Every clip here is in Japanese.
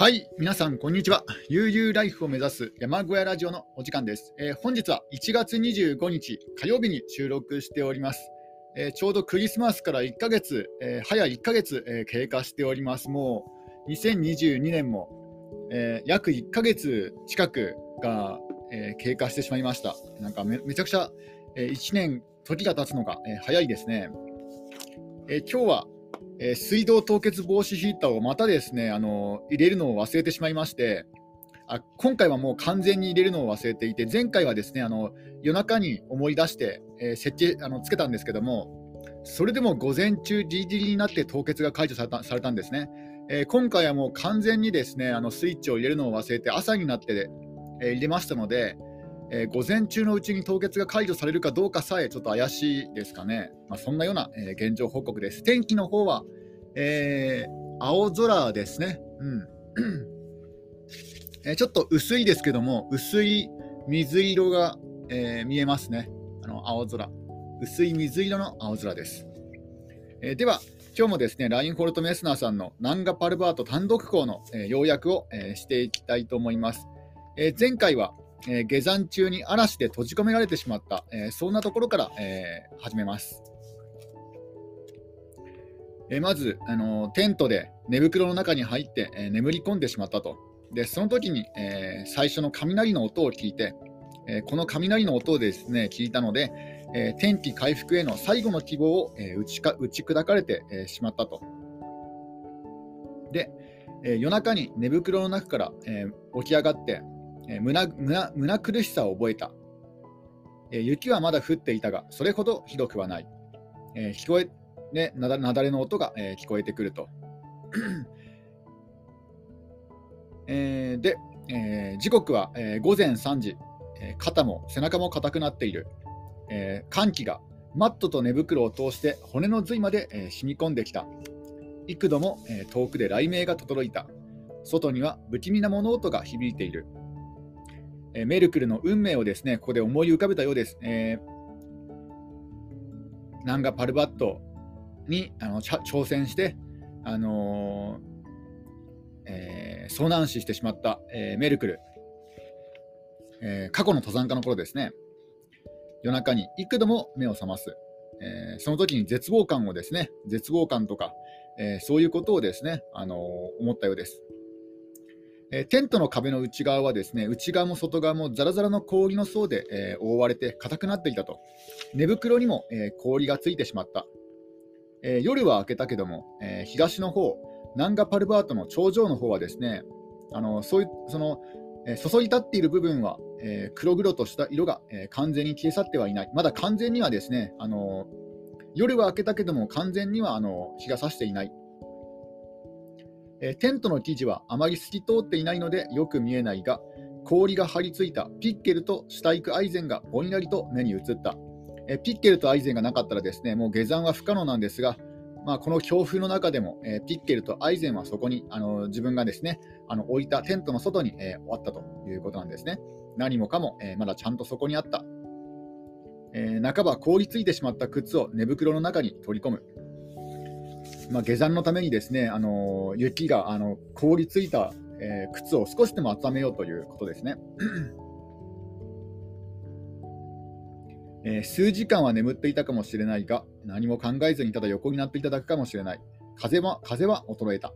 はい、皆さん、こんにちは。悠々ライフを目指す山小屋ラジオのお時間です。えー本日は1月25日火曜日に収録しております。えーちょうどクリスマスから1ヶ月、えー早1ヶ月、えー経過しております。もう2022年も、え約1ヶ月近くが、え経過してしまいました。なんかめちゃくちゃ、え1年時が経つのが、え早いですね。え今日はえー水道凍結防止ヒーターをまたですね、あの入れるのを忘れてしまいましてあ、今回はもう完全に入れるのを忘れていて、前回はですね、あの夜中に思い出して、えー設置あのつけたんですけども、それでも午前中、ギリギリになって凍結が解除されたされたんですね。えー今回はもう完全にですね、あのスイッチを入れるのを忘れて、朝になって、え入れましたので、えー午前中のうちに凍結が解除されるかどうかさえちょっと怪しいですかね。まあ、そんなような、えー現状報告です。天気の方は、えー青空ですね。うんえーちょっと薄いですけども、薄い水色が、えー見えますね。あの青空。薄い水色の青空です。えーでは、今日もですね、ラインホルト・メスナーさんのナンガ・パルバート単独校の、えー要約を、えーしていきたいと思います。えー前回は、えー下山中に嵐で閉じ込められてしまった、えーそんなところから、えー始めます。えーまず、あのテントで寝袋の中に入って、え眠り込んでしまったと。で、その時に、え最初の雷の音を聞いて、えこの雷の音をですね、聞いたので、え天気回復への最後の希望を、え打ちか打ち砕かれて、えしまったと。で、え夜中に寝袋の中から、え起き上がって、え胸苦しさを覚えた、え雪はまだ降っていたが、それほどひどくはない。えー聞こえね、なだなだれの音が、え聞こえてくると。えで、え時刻は、え午前3時、え肩も背中も硬くなっている、え寒気がマットと寝袋を通して骨の髄まで、えー染み込んできた。幾度も、えー遠くで雷鳴が轟いた。外には不気味な物音が響いている。えメルクルの運命をですね、ここで思い浮かべたようです。えーナンガ・パルバットにあの挑戦して、あのーえー遭難死してしまった、えメルクル、え過去の登山家の頃ですね、夜中に幾度も目を覚ます、えその時に絶望感をですね、絶望感とか、えそういうことをですね、あの思ったようです。えーテントの壁の内側はですね、内側も外側もザラザラの氷の層で、えー覆われて硬くなっていたと。寝袋にも、えー氷がついてしまった。え夜は明けたけども、え東の方、ナンガパルバートの頂上の方はですね、あのそういうその、え注ぎ立っている部分は、えー黒々とした色が、え完全に消え去ってはいない。まだ完全にはですね、あの夜は明けたけども完全にはあの日が差していない。えーテントの生地はあまり透き通っていないのでよく見えないが、氷が張り付いたピッケルとシュタイクアイゼンがぼんやりと目に映った。えーピッケルとアイゼンがなかったらですね、もう下山は不可能なんですが、まあ、この強風の中でも、えーピッケルとアイゼンはそこにあの自分がですねあの置いたテントの外に、えー終わったということなんですね。何もかも、えーまだちゃんとそこにあった。えー半ば凍りついてしまった靴を寝袋の中に取り込む。まあ、下山のためにですね、あの雪があの凍りついた、えー靴を少しでも温めようということですね。えー数時間は眠っていたかもしれないが、何も考えずにただ横になっていただくかもしれない。風は風は衰えた。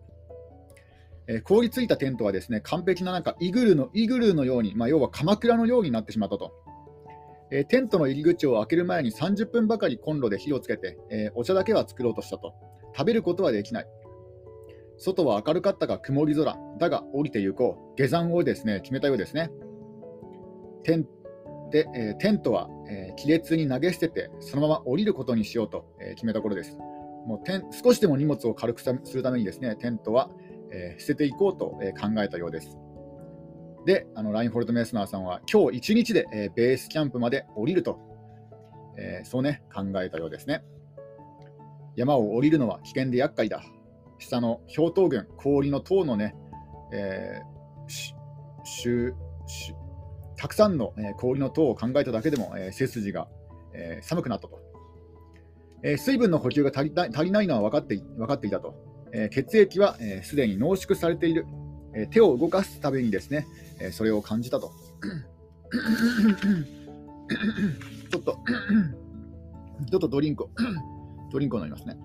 えー凍りついたテントはですね、完璧ななんかイグルのイグルのように、まあ、要は鎌倉のようになってしまったと。えーテントの入り口を開ける前に30分ばかりコンロで火をつけて、えーお茶だけは作ろうとしたと。食べることはできない。外は明るかったが曇り空。だが降りて行こう。下山をですね、決めたようですね。テンで、えーテントは、えー亀裂に投げ捨てて、そのまま降りることにしようと、えー決めた頃です。もうテン少しでも荷物を軽くするためにですね、テントは、えー捨てていこうと、え考えたようです。で、あのラインフォルト・メスナーさんは、今日一日で、えベースキャンプまで降りると、えそうね、考えたようですね。山を降りるのは危険で厄介だ。下の氷凍群、氷の塔のね、えーたくさんの、え氷の塔を考えただけでも、えー背筋が、えー寒くなったと、え水分の補給が足りない足りないのは分かって分かっていたと、え血液はすで、に濃縮されている、え手を動かすためにですね、えそれを感じたと。ちょっと、ちょっとドリンクを、ドリンクを飲みますね。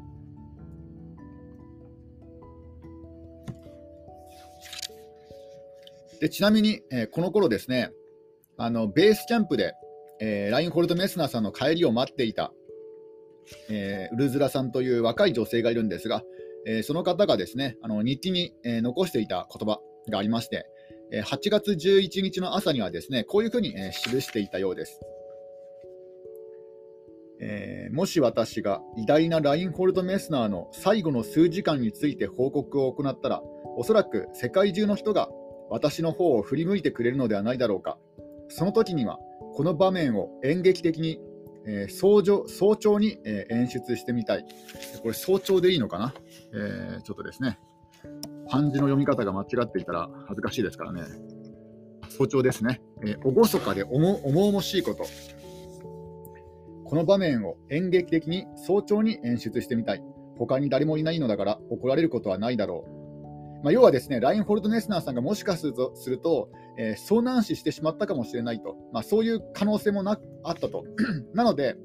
でちなみに、えー、この頃ですね、あのベースキャンプで、えー、ラインホルト・メスナーさんの帰りを待っていた、えー、ウルズラさんという若い女性がいるんですが、えー、その方がですねあの日記に、えー、残していた言葉がありまして、えー、8月11日の朝にはですねこういうふうに、えー、記していたようです。えー、もし私が偉大なラインホルト・メスナーの最後の数時間について報告を行ったら、おそらく世界中の人が私の方を振り向いてくれるのではないだろうか。その時には、この場面を演劇的に、えー、早朝早朝に、えー、演出してみたい。これ早朝でいいのかな、えー、ちょっとですね。漢字の読み方が間違っていたら恥ずかしいですからね。早朝ですね。えー、厳かで重々しいこと。この場面を演劇的に早朝に演出してみたい。他に誰もいないのだから怒られることはないだろう。まあ、要はですね、ラインホルト・ネスナーさんがもしかすると、するとえー、遭難死してしまったかもしれないと、まあ、そういう可能性もなあったと。なので、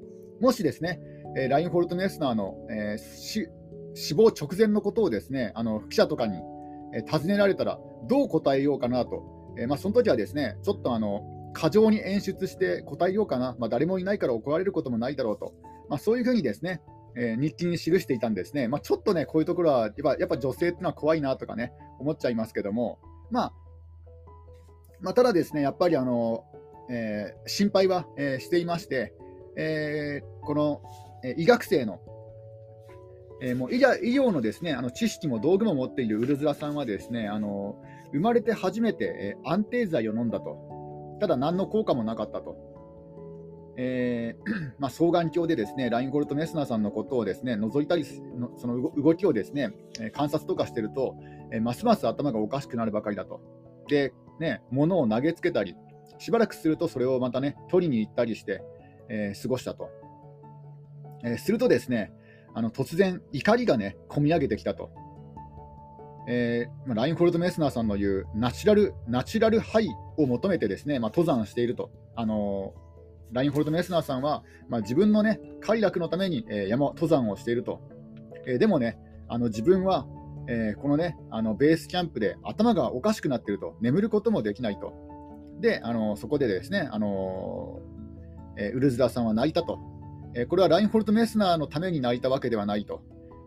もしですね、えー、ラインホルト・ネスナーの、えー、死亡直前のことをですね、あの記者とかに、え、尋ねられたら、どう答えようかなと。えまあ、その時はですね、ちょっとあの過剰に演出して答えようかな、まあ、誰もいないから怒られることもないだろうと、まあ、そういうふうにですね、えー、日記に記していたんですね、まあ、ちょっとね、こういうところはやっぱやっぱ女性ってのは怖いなとかね、思っちゃいますけども、まあ、まあ、ただですね、やっぱりあの、えー、心配は、えー、していまして、えー、この、え医学生の、えもう医療のですねあの知識も道具も持っているウルズラさんはですねあの生まれて初めて、え安定剤を飲んだと、ただ何の効果もなかったと。えー まあ、双眼鏡でですねラインゴルト・メスナーさんのことをですね覗いたり、その動きをですね観察とかしてると、えー、ますます頭がおかしくなるばかりだと。で、ね、物を投げつけたり、しばらくするとそれをまたね、取りに行ったりして、えー、過ごしたと。えー、するとですね、あの突然、怒りがね、こみ上げてきたと。えーまあ、ラインホルト・メスナーさんの言うナチュラルナチュラルハイを求めてですね、まあ、登山していると。あのラインホルト・メスナーさんは、まあ、自分の、ね、快楽のために、えー、山登山をしていると。え、でもね、あの自分は、え、このね、あのベースキャンプで頭がおかしくなっていると、眠ることもできないと。で、あのそこでですね、あのえ、ウルズダさんは泣いたと。え、これはラインホルト・メスナーのために泣いたわけではないと。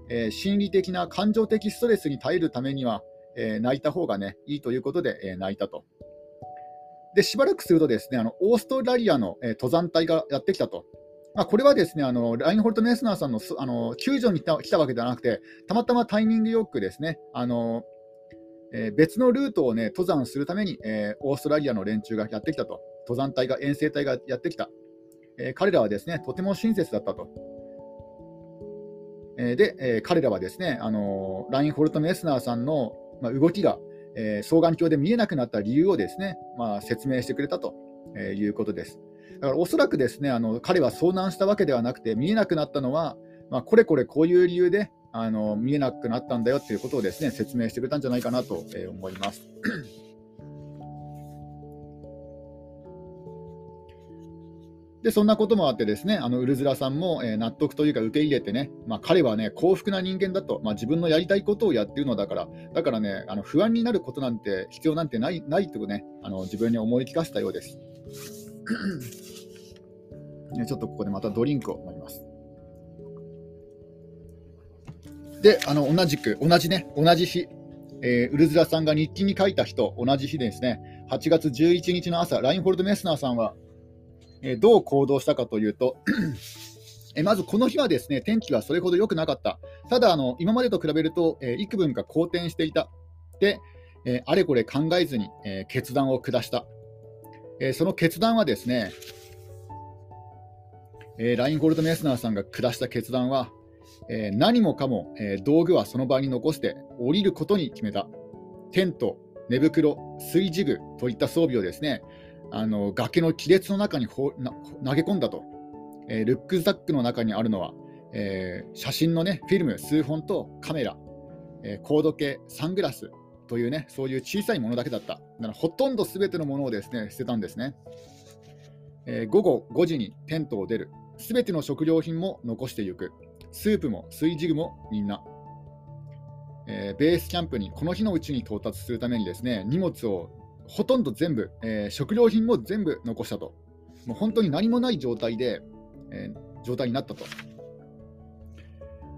えー、心理的な感情的ストレスに耐えるためには、えー、泣いた方がね、いいということで、えー、泣いたと。で、しばらくするとですね、あのオーストラリアの、え、登山隊がやってきたと。まあ、これはですね、あのラインホルト・メスナーさんのあの救助に来た来たわけではなくて、たまたまタイミングよくですね、あのえ、別のルートを、ね、登山するために、え、オーストラリアの連中がやってきたと、登山隊が、遠征隊がやってきた、え、彼らはですねとても親切だったと。えで、え彼らはですね、あのラインホルト・メスナーさんの、ま、動きが、え双眼鏡で見えなくなった理由をですね、まあ、説明してくれたと、えいうことです。だからおそらくですねあの彼は遭難したわけではなくて、見えなくなったのは、まあ、これこれこういう理由であの見えなくなったんだよということをですね説明してくれたんじゃないかなと思います。でそんなこともあって、ですねあのウルズラさんも、えー、納得というか受け入れてね、まあ、彼はね幸福な人間だと、まあ、自分のやりたいことをやっているのだから、だからねあの不安になることなんて必要なんてないないとねあの自分に思い聞かせたようです。ね、ちょっとここでまたドリンクを飲みます。で、あの同じく、同じね、同じ日、えー、ウルズラさんが日記に書いた日と同じ日ですね、8月11日の朝、ラインホルト・メスナーさんは、え、どう行動したかというと、えまずこの日はですね天気はそれほど良くなかった、ただあの、今までと比べると、えー、幾分か好転していた、で、えあれこれ考えずに、え決断を下した、えその決断はですね、えー、ラインゴールド・メスナーさんが下した決断は、え、何もかも、え、道具はその場に残して降りることに決めた。テント、寝袋、水ジ具といった装備をですね、あの崖の亀裂の中にほな投げ込んだと、えー、ルックザックの中にあるのは、えー、写真の、ね、フィルム数本とカメラ、えー、コード系、サングラス、というね、そういう小さいものだけだった。だからほとんどすべてのものをですね捨てたんですね。えー、午後5時にテントを出る。すべての食料品も残していく。スープも炊事具もみんな。えー、ベースキャンプにこの日のうちに到達するためにですね、荷物をほとんど全部、えー、食料品も全部残したと。もう本当に何もない状態で、えー、状態になったと。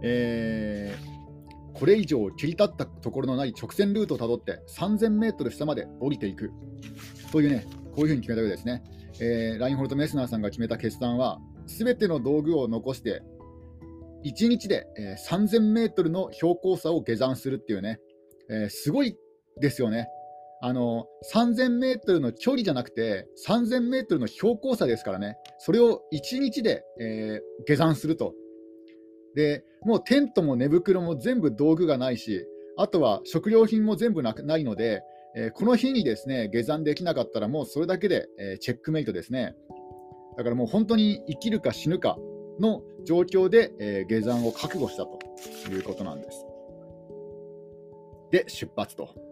えー、これ以上切り立ったところのない直線ルートをたどって3000メートル下まで降りていくというね、こういうふうに決めたわけですね。えー、ラインホルト・メスナーさんが決めた決断は、すべての道具を残して、1日で、えー、3000メートルの標高差を下山するっていうね、えー、すごいですよね。あの3000メートルの距離じゃなくて、3000メートルの標高差ですからね、それを1日で、えー、下山すると。で、もうテントも寝袋も全部道具がないし、あとは食料品も全部なないので、えー、この日にですね下山できなかったら、もうそれだけで、えー、チェックメイトですね。だからもう本当に生きるか死ぬかの状況で、えー、下山を覚悟したということなんです。で、出発と。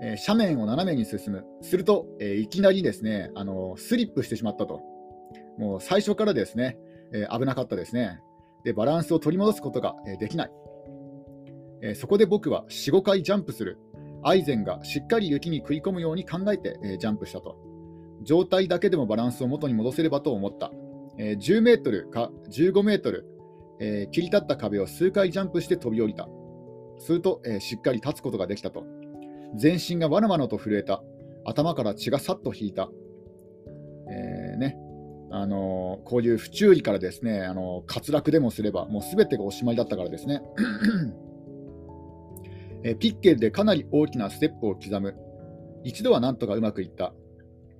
え斜面を斜めに進む。すると、えいきなりですね、あのスリップしてしまったと。もう最初からですね、え危なかったですね。で、バランスを取り戻すことが、えできない。えそこで僕は4、5回ジャンプする。アイゼンがしっかり雪に食い込むように考えて、えジャンプしたと。状態だけでもバランスを元に戻せればと思った。え10メートルか15メートル、え、切り立った壁を数回ジャンプして飛び降りた。すると、え、しっかり立つことができたと。全身がわなわなと震えた。頭から血がさっと引いた。えー、ね。あの、こういう不注意からですね、あの、滑落でもすれば、もうすべてがおしまいだったからですね。えピッケルでかなり大きなステップを刻む。一度はなんとかうまくいった。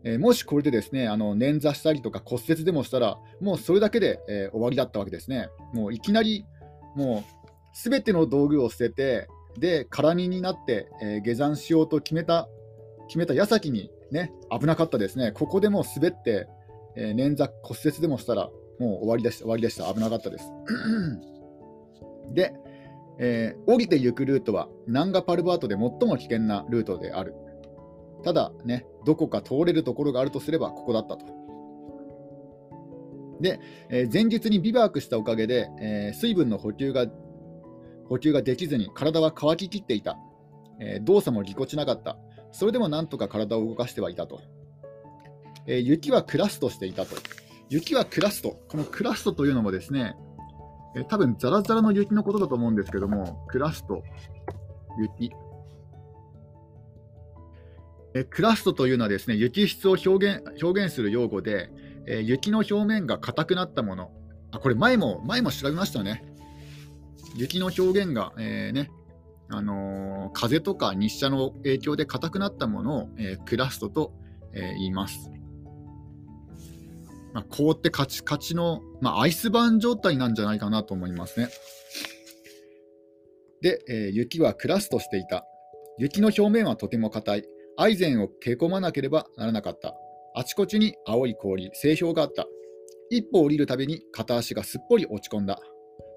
え、もしこれでですねあの捻挫したりとか骨折でもしたら、もうそれだけで、えー、終わりだったわけですね。もういきなり、もうすべての道具を捨てて、で、空荷になって、えー、下山しようと決めた、決めた矢先にね、危なかったですね。ここでもう滑って、え捻挫、骨折でもしたら、もう終わりでした、終わりでした。危なかったです。で、えー、降りていくルートはナンガパルバートで最も危険なルートである。ただね、どこか通れるところがあるとすればここだったと。で、えー、前日にビバークしたおかげで、えー、水分の補給が補給ができずに体は乾ききっていた、えー、動作もぎこちなかった。それでもなんとか体を動かしてはいたと。え雪はクラストしていたと。雪はクラスト。このクラストというのもですね、え多分ザラザラの雪のことだと思うんですけども、クラスト、雪。えクラストというのはですね雪質を表現表現する用語で、え雪の表面が硬くなったものあこれ前も前も調べましたね雪の表現が、えー、ねあのー、風とか日射の影響で硬くなったものを、えー、クラストと、えー、言います、まあ、凍ってカチカチの、まあ、アイスバーン状態なんじゃないかなと思いますねで、え雪はクラストしていた雪の表面はとても硬いアイゼンを蹴込まなければならなかった。あちこちに青い氷、製氷があった。一歩降りるたびに片足がすっぽり落ち込んだ。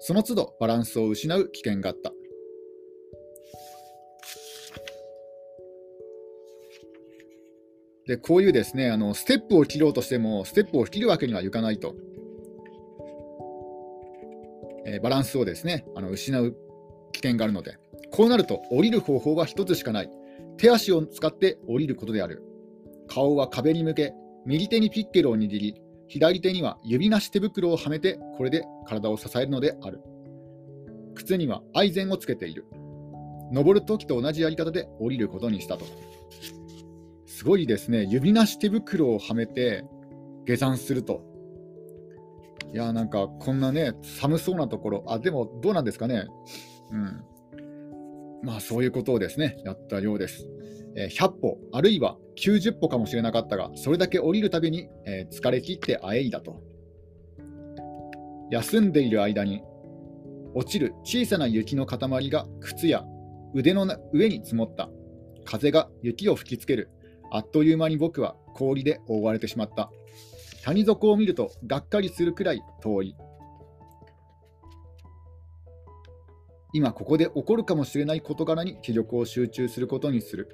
その都度バランスを失う危険があった。でこういうですねあのステップを切ろうとしても、ステップを切るわけにはいかないと。えー、バランスをですねあの失う危険があるので、こうなると降りる方法は一つしかない。手足を使って降りることである。顔は壁に向け、右手にピッケルを握り、左手には指なし手袋をはめて、これで体を支えるのである。靴にはアイゼンをつけている。登るときと同じやり方で降りることにしたと。すごいですね。指なし手袋をはめて下山すると。いやなんかこんなね、寒そうなところ、あ、でもどうなんですかね。うん。まあそういうことをですね、やったようです。100歩、あるいは90歩かもしれなかったが、それだけ降りるたびに、え、疲れ切ってあえいだと。休んでいる間に、落ちる小さな雪の塊が靴や腕の上に積もった。風が雪を吹きつける。あっという間に僕は氷で覆われてしまった。谷底を見るとがっかりするくらい遠い。今ここで起こるかもしれない事柄に気力を集中することにする。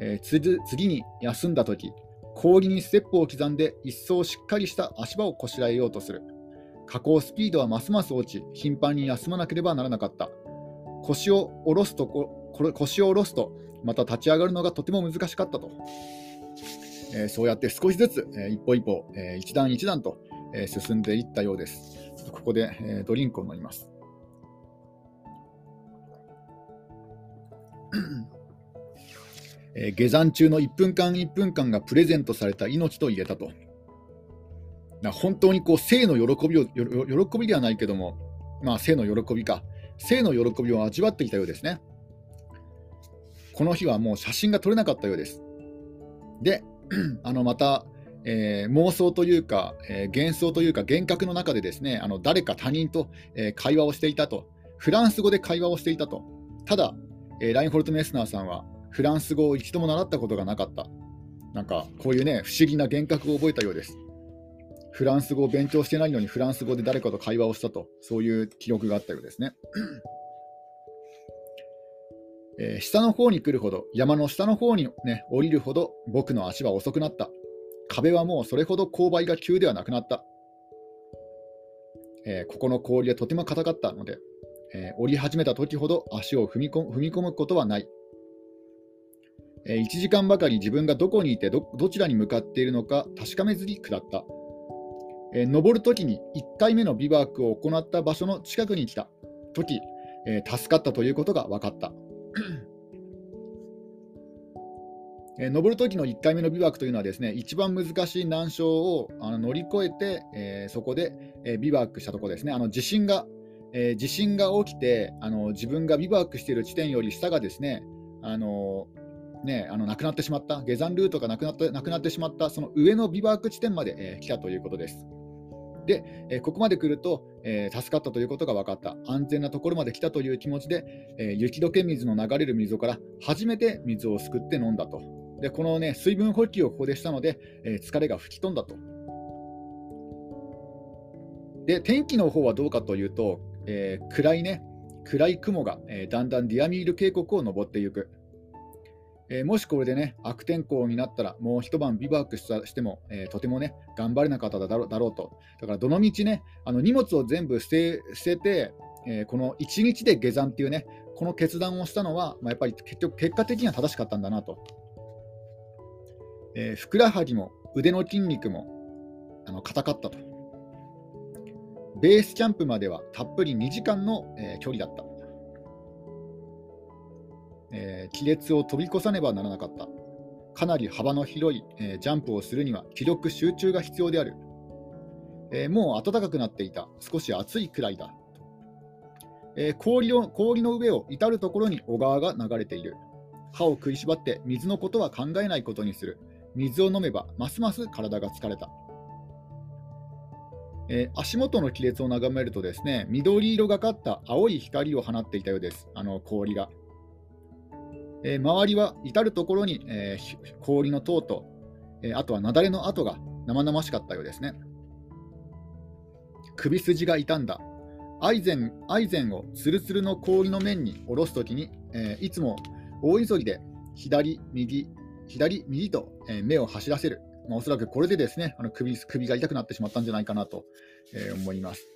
えー、次に休んだ時氷にステップを刻んで一層しっかりした足場をこしらえようとする。下降スピードはますます落ち、頻繁に休まなければならなかった。腰を下ろすとこ腰を下ろすと、また立ち上がるのがとても難しかったと。えー、そうやって少しずつ、えー、一歩一歩、えー、一段一段と、え進んでいったようです。ここで、えドリンクを飲みます。え下山中の1分間1分間がプレゼントされた命と言えたと。本当にこう生の喜びを喜びではないけども、まあ、生の喜びか、生の喜びを味わってきたようですね。この日はもう写真が撮れなかったようです。で、あのまた、えー、妄想というか、えー、幻想というか、幻覚の中でですねあの誰か他人と、えー、会話をしていたと、フランス語で会話をしていたと、ただ、えラインホルト・メスナーさんはフランス語を一度も習ったことがなかった、なんかこういうね、不思議な幻覚を覚えたようです。フランス語を勉強してないのにフランス語で誰かと会話をしたと、そういう記憶があったようですね。えー、下の方に来るほど、山の下の方に、ね、降りるほど僕の足は遅くなった。壁はもうそれほど勾配が急ではなくなった。えー、ここの氷はとても硬かったので、えー、降り始めた時ほど足を踏み込むことはない。1時間ばかり自分がどこにいてどちらに向かっているのか確かめずに下った。え、登るときに1回目のビバークを行った場所の近くに来たとき、え、助かったということが分かった。え、登るときの1回目のビバークというのはですね一番難しい難所をあの乗り越えて、え、そこで、え、ビバークしたところですねあの地震が、え地震が起きてあの自分がビバークしている地点より下がですねあのね、あの亡くなってしまった、下山ルートがなくなってなくなってしまった、その上のビバーク地点まで、えー、来たということです。で、えここまで来ると、え助かったということが分かった、安全なところまで来たという気持ちで、え雪解け水の流れる溝から初めて水をすくって飲んだと。で、このね、水分補給をここでしたので、え疲れが吹き飛んだと。で、天気の方はどうかというと、え、暗いね、暗い雲が、え、だんだんディアミール渓谷を登っていく。えー、もしこれでね、悪天候になったら、もう一晩ビバークしたしても、えー、とてもね、頑張れなかっただろだろうと。だから、どのみちね、あの荷物を全部捨て捨てて、えー、この1日で下山っていうね、この決断をしたのは、まあ、やっぱり結局、結果的には正しかったんだなと。えふくらはぎも腕の筋肉もあの硬かったと。ベースキャンプまではたっぷり2時間の、え距離だった。えー、亀裂を飛び越さねばならなかった。かなり幅の広い、えー、ジャンプをするには気力集中が必要である。えー、もう暖かくなっていた。少し暑いくらいだ。え氷を氷の上を至るところに小川が流れている。歯を食いしばって水のことは考えないことにする。水を飲めばますます体が疲れた。えー、足元の亀裂を眺めるとですね緑色がかった青い光を放っていたようです、あの氷が。えー、周りは至る所に、えー、氷の塔と、えー、あとは雪崩の跡が生々しかったようですね。首筋が傷んだ。アイゼンアイゼンをツルツルの氷の面に下ろすときに、えいつも大急ぎで左、右、左、右と、え目を走らせる。まあ、おそらくこれでですねあの首首が痛くなってしまったんじゃないかなと、え思います。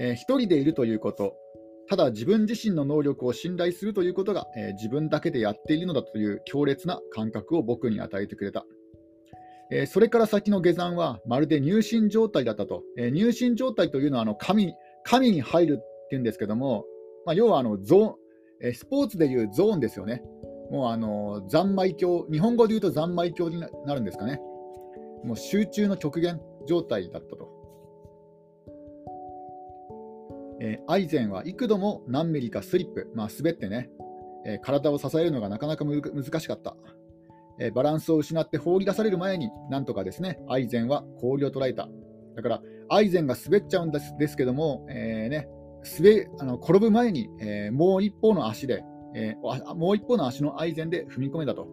えー、一人でいるということ、ただ自分自身の能力を信頼するということが、えー、自分だけでやっているのだという強烈な感覚を僕に与えてくれた。えー、それから先の下山はまるで入信状態だったと。えー、入信状態というのはあの神神に入るっていうんですけども、まあ、要はあのゾーン、えスポーツでいうゾーンですよね。もうあの三昧教、日本語で言うと三昧教になるんですかね。もう集中の極限状態だったと。えー、アイゼンは幾度も何ミリかスリップ、まあ、滑ってね、えー、体を支えるのがなかなか難しかった、えー、バランスを失って放り出される前に、なんとかですね、アイゼンは氷を捉えた。だから、アイゼンが滑っちゃうんですですけども、えーね、滑あの転ぶ前に、えー、もう一方の足で、えー、もう一方の足のアイゼンで踏み込めたと。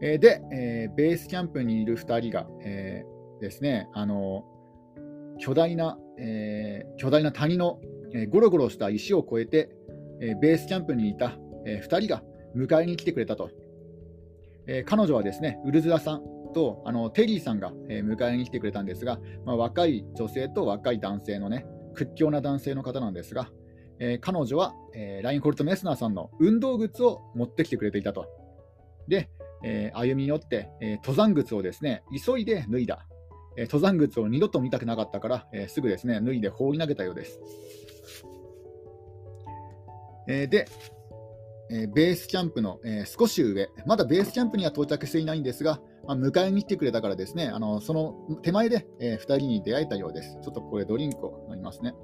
えー、で、えー、ベースキャンプにいる2人が、えー、ですね、あの巨大な、えー、巨大な谷のえー、ゴロゴロした石を越えて、えー、ベースキャンプにいた、えー、2人が迎えに来てくれたと。え、彼女はですね、ウルズラさんとあのテリーさんが、え、迎えに来てくれたんですが、まあ、若い女性と若い男性のね、屈強な男性の方なんですが、え、彼女は、えー、ラインホルト・メスナーさんの運動靴を持ってきてくれていたと。で、え、歩み寄って、え登山靴をですね、急いで脱いだ。え登山靴を二度と見たくなかったから、えすぐですね、脱いで放り投げたようです。えで、えベースキャンプの、え少し上、まだベースキャンプには到着していないんですが、まあ、迎えに来てくれたからですね、あのその手前で、え2人に出会えたようです。ちょっとこれドリンクを飲みますね。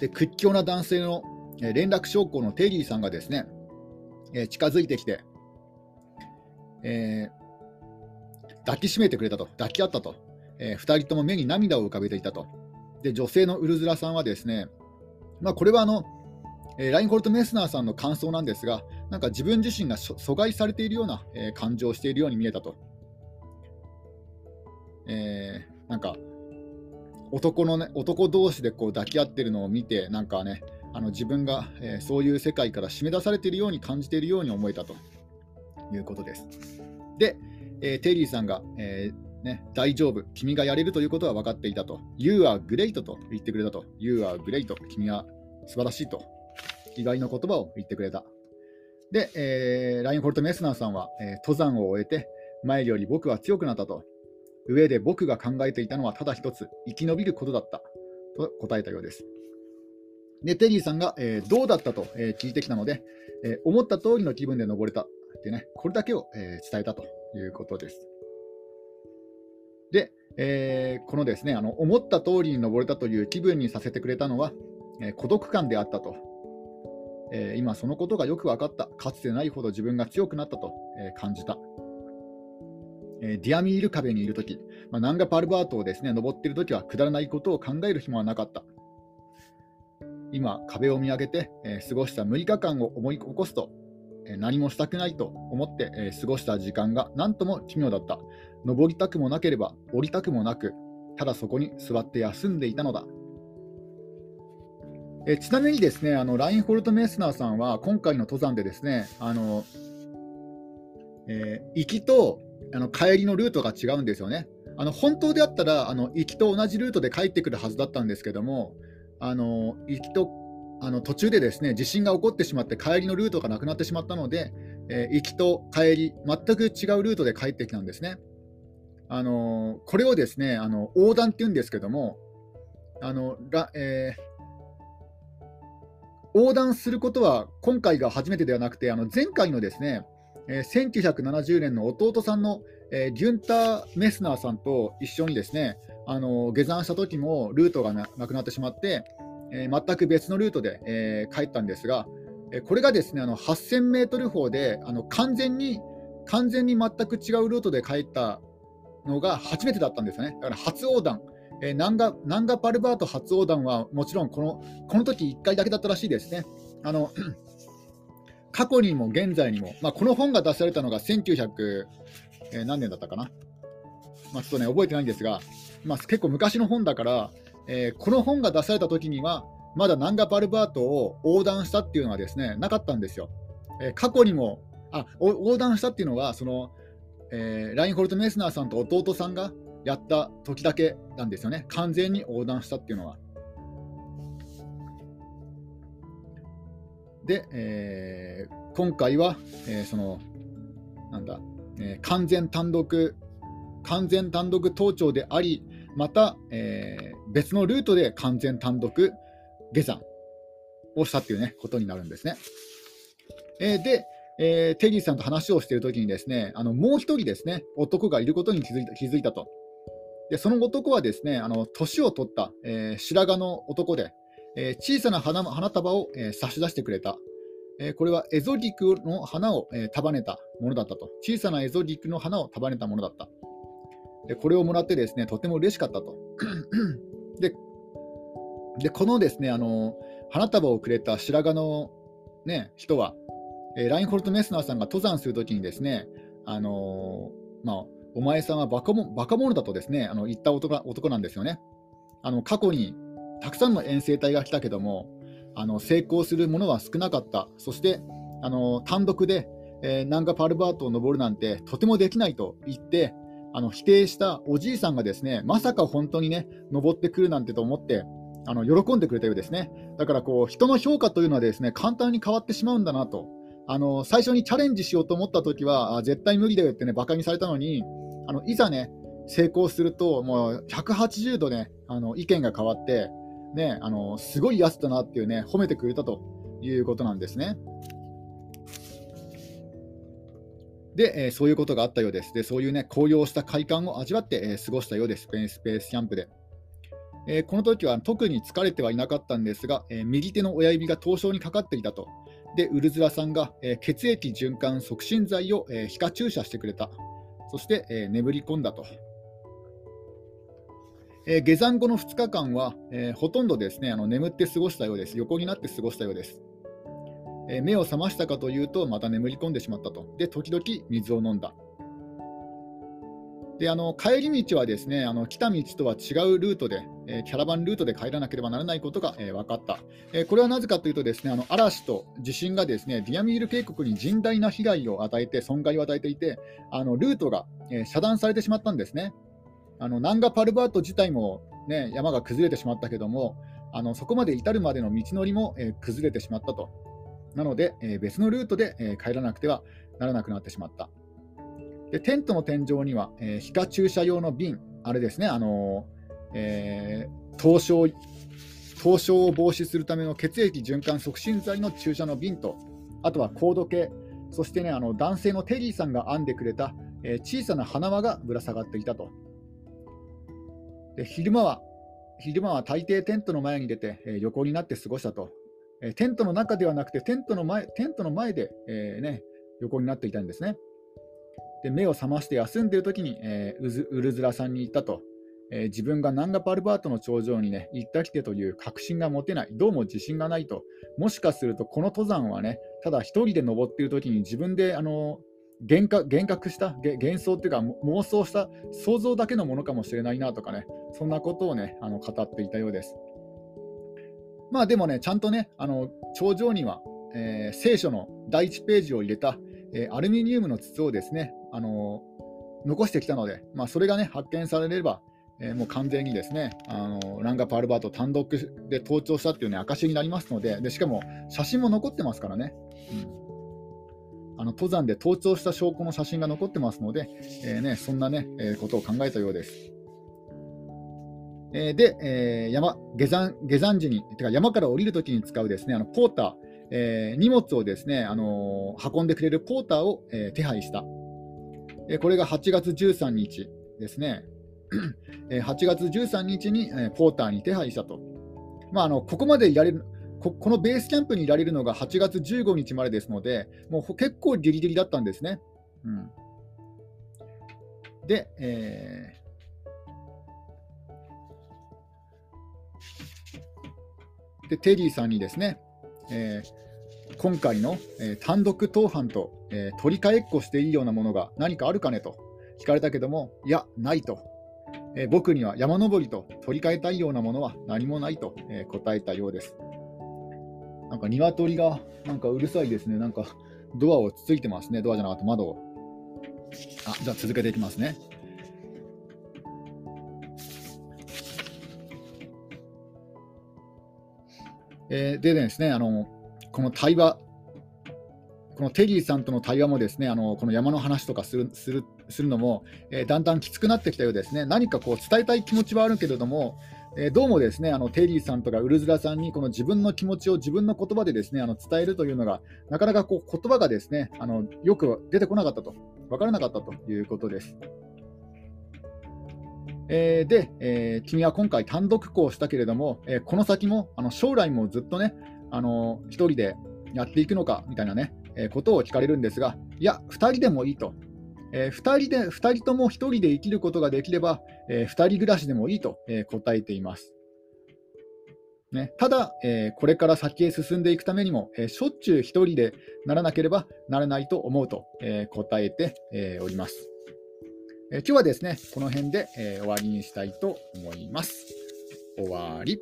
で屈強な男性の連絡将校のテリーさんがですね、え近づいてきて、えー、抱きしめてくれたと、抱き合ったと、えー、2人とも目に涙を浮かべていたと。で女性のウルズラさんはですね、まあ、これはあの、えー、ラインコルト・メスナーさんの感想なんですが、なんか自分自身が阻害されているような、えー、感情をしているように見えたと。えー、なんか男のね、男同士でこう抱き合ってるのを見て、なんかね、あの自分が、え、そういう世界から締め出されているように感じているように思えたということです。で、えー、テリーさんが、えー、ね、大丈夫、君がやれるということは分かっていたと。You are great と言ってくれたと。You are great、君は素晴らしいと。意外な言葉を言ってくれた。で、えー、ラインホルト・メスナーさんは、えー、登山を終えて、前より僕は強くなったと。上で僕が考えていたのはただ一つ、生き延びることだったと答えたようです。で、テリーさんが、えー、どうだったと、えー、聞いてきたので、えー、思った通りの気分で登れたってね、これだけを、え伝えたということです。で、えこのですね、あの思った通りに登れたという気分にさせてくれたのは、え孤独感であったと。え今そのことがよく分かった。かつてないほど自分が強くなったと、え感じた。えディアミール壁にいるとき、まあ、ナンガパルバートをですね登っているときはくだらないことを考える暇はなかった。今、壁を見上げて、え、過ごした6日間を思い起こすと、何もしたくないと思って、え、過ごした時間が何とも奇妙だった。登りたくもなければ降りたくもなく、ただそこに座って休んでいたのだ。えちなみにですね、あのラインホルト・メスナーさんは今回の登山でですね、あのえ行きとあの帰りのルートが違うんですよね。あの本当であったらあの行きと同じルートで帰ってくるはずだったんですけども、あの行きとあの途中でですね地震が起こってしまって帰りのルートがなくなってしまったので、えー、行きと帰り全く違うルートで帰ってきたんですね。あのこれをですねあの横断っていうんですけどもあのら、えー、横断することは今回が初めてではなくてあの前回のですねえー、1970年の弟さんの、えー、ギュンター・メスナーさんと一緒にですね、あの下山した時もルートがなくなってしまって、えー、全く別のルートで、えー、帰ったんですが、えこれがですねあの8000メートル方であの完全に完全に全く違うルートで帰ったのが初めてだったんですよね。だから初横断、えー、ナンガナンガパルバート初横断はもちろんこのこの時1回だけだったらしいですね。あの 過去にも現在にも、まあ、この本が出されたのが1900、えー、何年だったかな、まあ、ちょっとね、覚えてないんですが、まあ、結構昔の本だから、えー、この本が出された時には、まだナンガパルバートを横断したっていうのはですね、なかったんですよ。えー、過去にも、あ、横断したっていうのは、その、えー、ラインホルト・メスナーさんと弟さんがやった時だけなんですよね。完全に横断したっていうのは。で、えー、今回は、えー、その、なんだ、えー、完全単独、完全単独登頂であり、また、えー、別のルートで完全単独下山をしたっていうね、ことになるんですね。えー、で、えー、テリーさんと話をしているときにですね、あのもう一人ですね、男がいることに気づいた気づいたと。で、その男はですね、あの年を取った、えー、白髪の男で、えー、小さな花花束を、えー、差し出してくれた。えー、これはエゾリクの花を、え束ねたものだったと。小さなエゾリクの花を束ねたものだった。でこれをもらってですね、とても嬉しかったと。でで、このですね、あの花束をくれた白髪の、ね、人は、えラインホルト・メスナーさんが登山するときにですね、あのまあ、お前さんはバカもバカ者だとですねあの言った男男なんですよね。あの過去にたくさんの遠征隊が来たけども、あの成功するものは少なかった、そしてあの単独で、えー、ナンガ・パルバートを登るなんてとてもできないと言って、あの否定したおじいさんがですねまさか本当にね登ってくるなんてと思ってあの喜んでくれたようですね。だからこう人の評価というのはですね簡単に変わってしまうんだなと。あの最初にチャレンジしようと思ったときはあ絶対無理だよってねバカにされたのにあのいざね成功するともう180度ねあの意見が変わってねあのすごいやつだなっていうね褒めてくれたということなんですね。で、えー、そういうことがあったようです。で、そういうね、高揚した快感を味わって、えー、過ごしたようです、スペースペースキャンプで。えー、この時は特に疲れてはいなかったんですが、え右手の親指が凍傷にかかっていたと。で、ウルズラさんが、え血液循環促進剤を、え皮下注射してくれた。そして、え眠り込んだと。え下山後の2日間は、えほとんどですねあの眠って過ごしたようです。横になって過ごしたようです。え目を覚ましたかというと、また眠り込んでしまったと。で、時々水を飲んだ。であの帰り道はですねあの来た道とは違うルートで、えー、キャラバンルートで帰らなければならないことが、えー、分かった、えー、これはなぜかというとですねあの嵐と地震がですねディアミール渓谷に甚大な被害を与えて損害を与えていてあのルートが、え遮断されてしまったんですねあのナンガパルバート自体も、ね、山が崩れてしまったけどもあのそこまで至るまでの道のりも、え崩れてしまったとなので、え別のルートで、え帰らなくてはならなくなってしまったでテントの天井には、えー、皮下注射用の瓶、あれですね、あのー、えー、凍傷凍傷を防止するための血液循環促進剤の注射の瓶と、あとはコード系、そしてね、あの男性のテリーさんが編んでくれた、えー、小さな花輪がぶら下がっていたと。で昼間は昼間は大抵テントの前に出て、えー、横になって過ごしたと。え、テントの中ではなくてテントの前テントの前で、えーね、横になっていたんですね。で目を覚まして休んでいる時に、えー、ウズウルズラさんに言ったと、えー、自分がナンガパルバートの頂上にね行ったきてという確信が持てない、どうも自信がないと、もしかするとこの登山はね、ただ一人で登っている時に自分であの幻覚幻覚した幻想っていうか妄想した想像だけのものかもしれないなとかね、そんなことをね、あの語っていたようです。まあでもね、ちゃんとね、あの頂上には、えー、聖書の第1ページを入れた、えー、アルミニウムの筒をですね、あの残してきたので、まあ、それがね発見されれば、え、もう完全にですねあのランガ・パールバート単独で盗聴したっていうね証になりますのででしかも写真も残ってますからね、うん、あの登山で盗聴した証拠の写真が残ってますので、えーね、そんなね、えー、ことを考えたようです。え、で、え、山下山下山時に、てか山から降りるときに使うですねあのポーター、えー、荷物をですね、あの運んでくれるポーターを、え手配した。これが8月13日ですね。8月13日にポーターに手配したと。まあ、あのここまでいられるこ、このベースキャンプにいられるのが8月15日までですので、もう結構ギリギリだったんですね。うん、で、えで、テリーさんにですね、えー今回の、えー、単独当犯と、えー、取り替えっこしていいようなものが何かあるかねと聞かれたけども、いや、ないと。えー、僕には山登りと取り替えたいようなものは何もないと、え答えたようです。なんか鶏がなんかうるさいですね。なんかドアをつついてますね。ドアじゃなくて窓を。あ、じゃあ続けていきますね。えー、でですね、あのこの対話、このテリーさんとの対話もですねあのこの山の話とかするするするのも、えー、だんだんきつくなってきたようですね。何かこう伝えたい気持ちはあるけれども、えー、どうもですねあのテリーさんとかウルズラさんにこの自分の気持ちを自分の言葉でですねあの伝えるというのがなかなかこう言葉がですねあのよく出てこなかったと、分からなかったということです。えー、で、えー、君は今回単独行したけれども、えー、この先もあの将来もずっとねあの1人でやっていくのかみたいなね、え、ことを聞かれるんですが、いや、2人でもいいと。えー、2人で2人とも1人で生きることができれば、えー、2人暮らしでもいいと、えー、答えています。ね、ただ、えー、これから先へ進んでいくためにも、え、しょっちゅう1人でならなければならないと思うと、え、答えて、えおります。え今日はですね、この辺で、えー終わりにしたいと思います。終わり。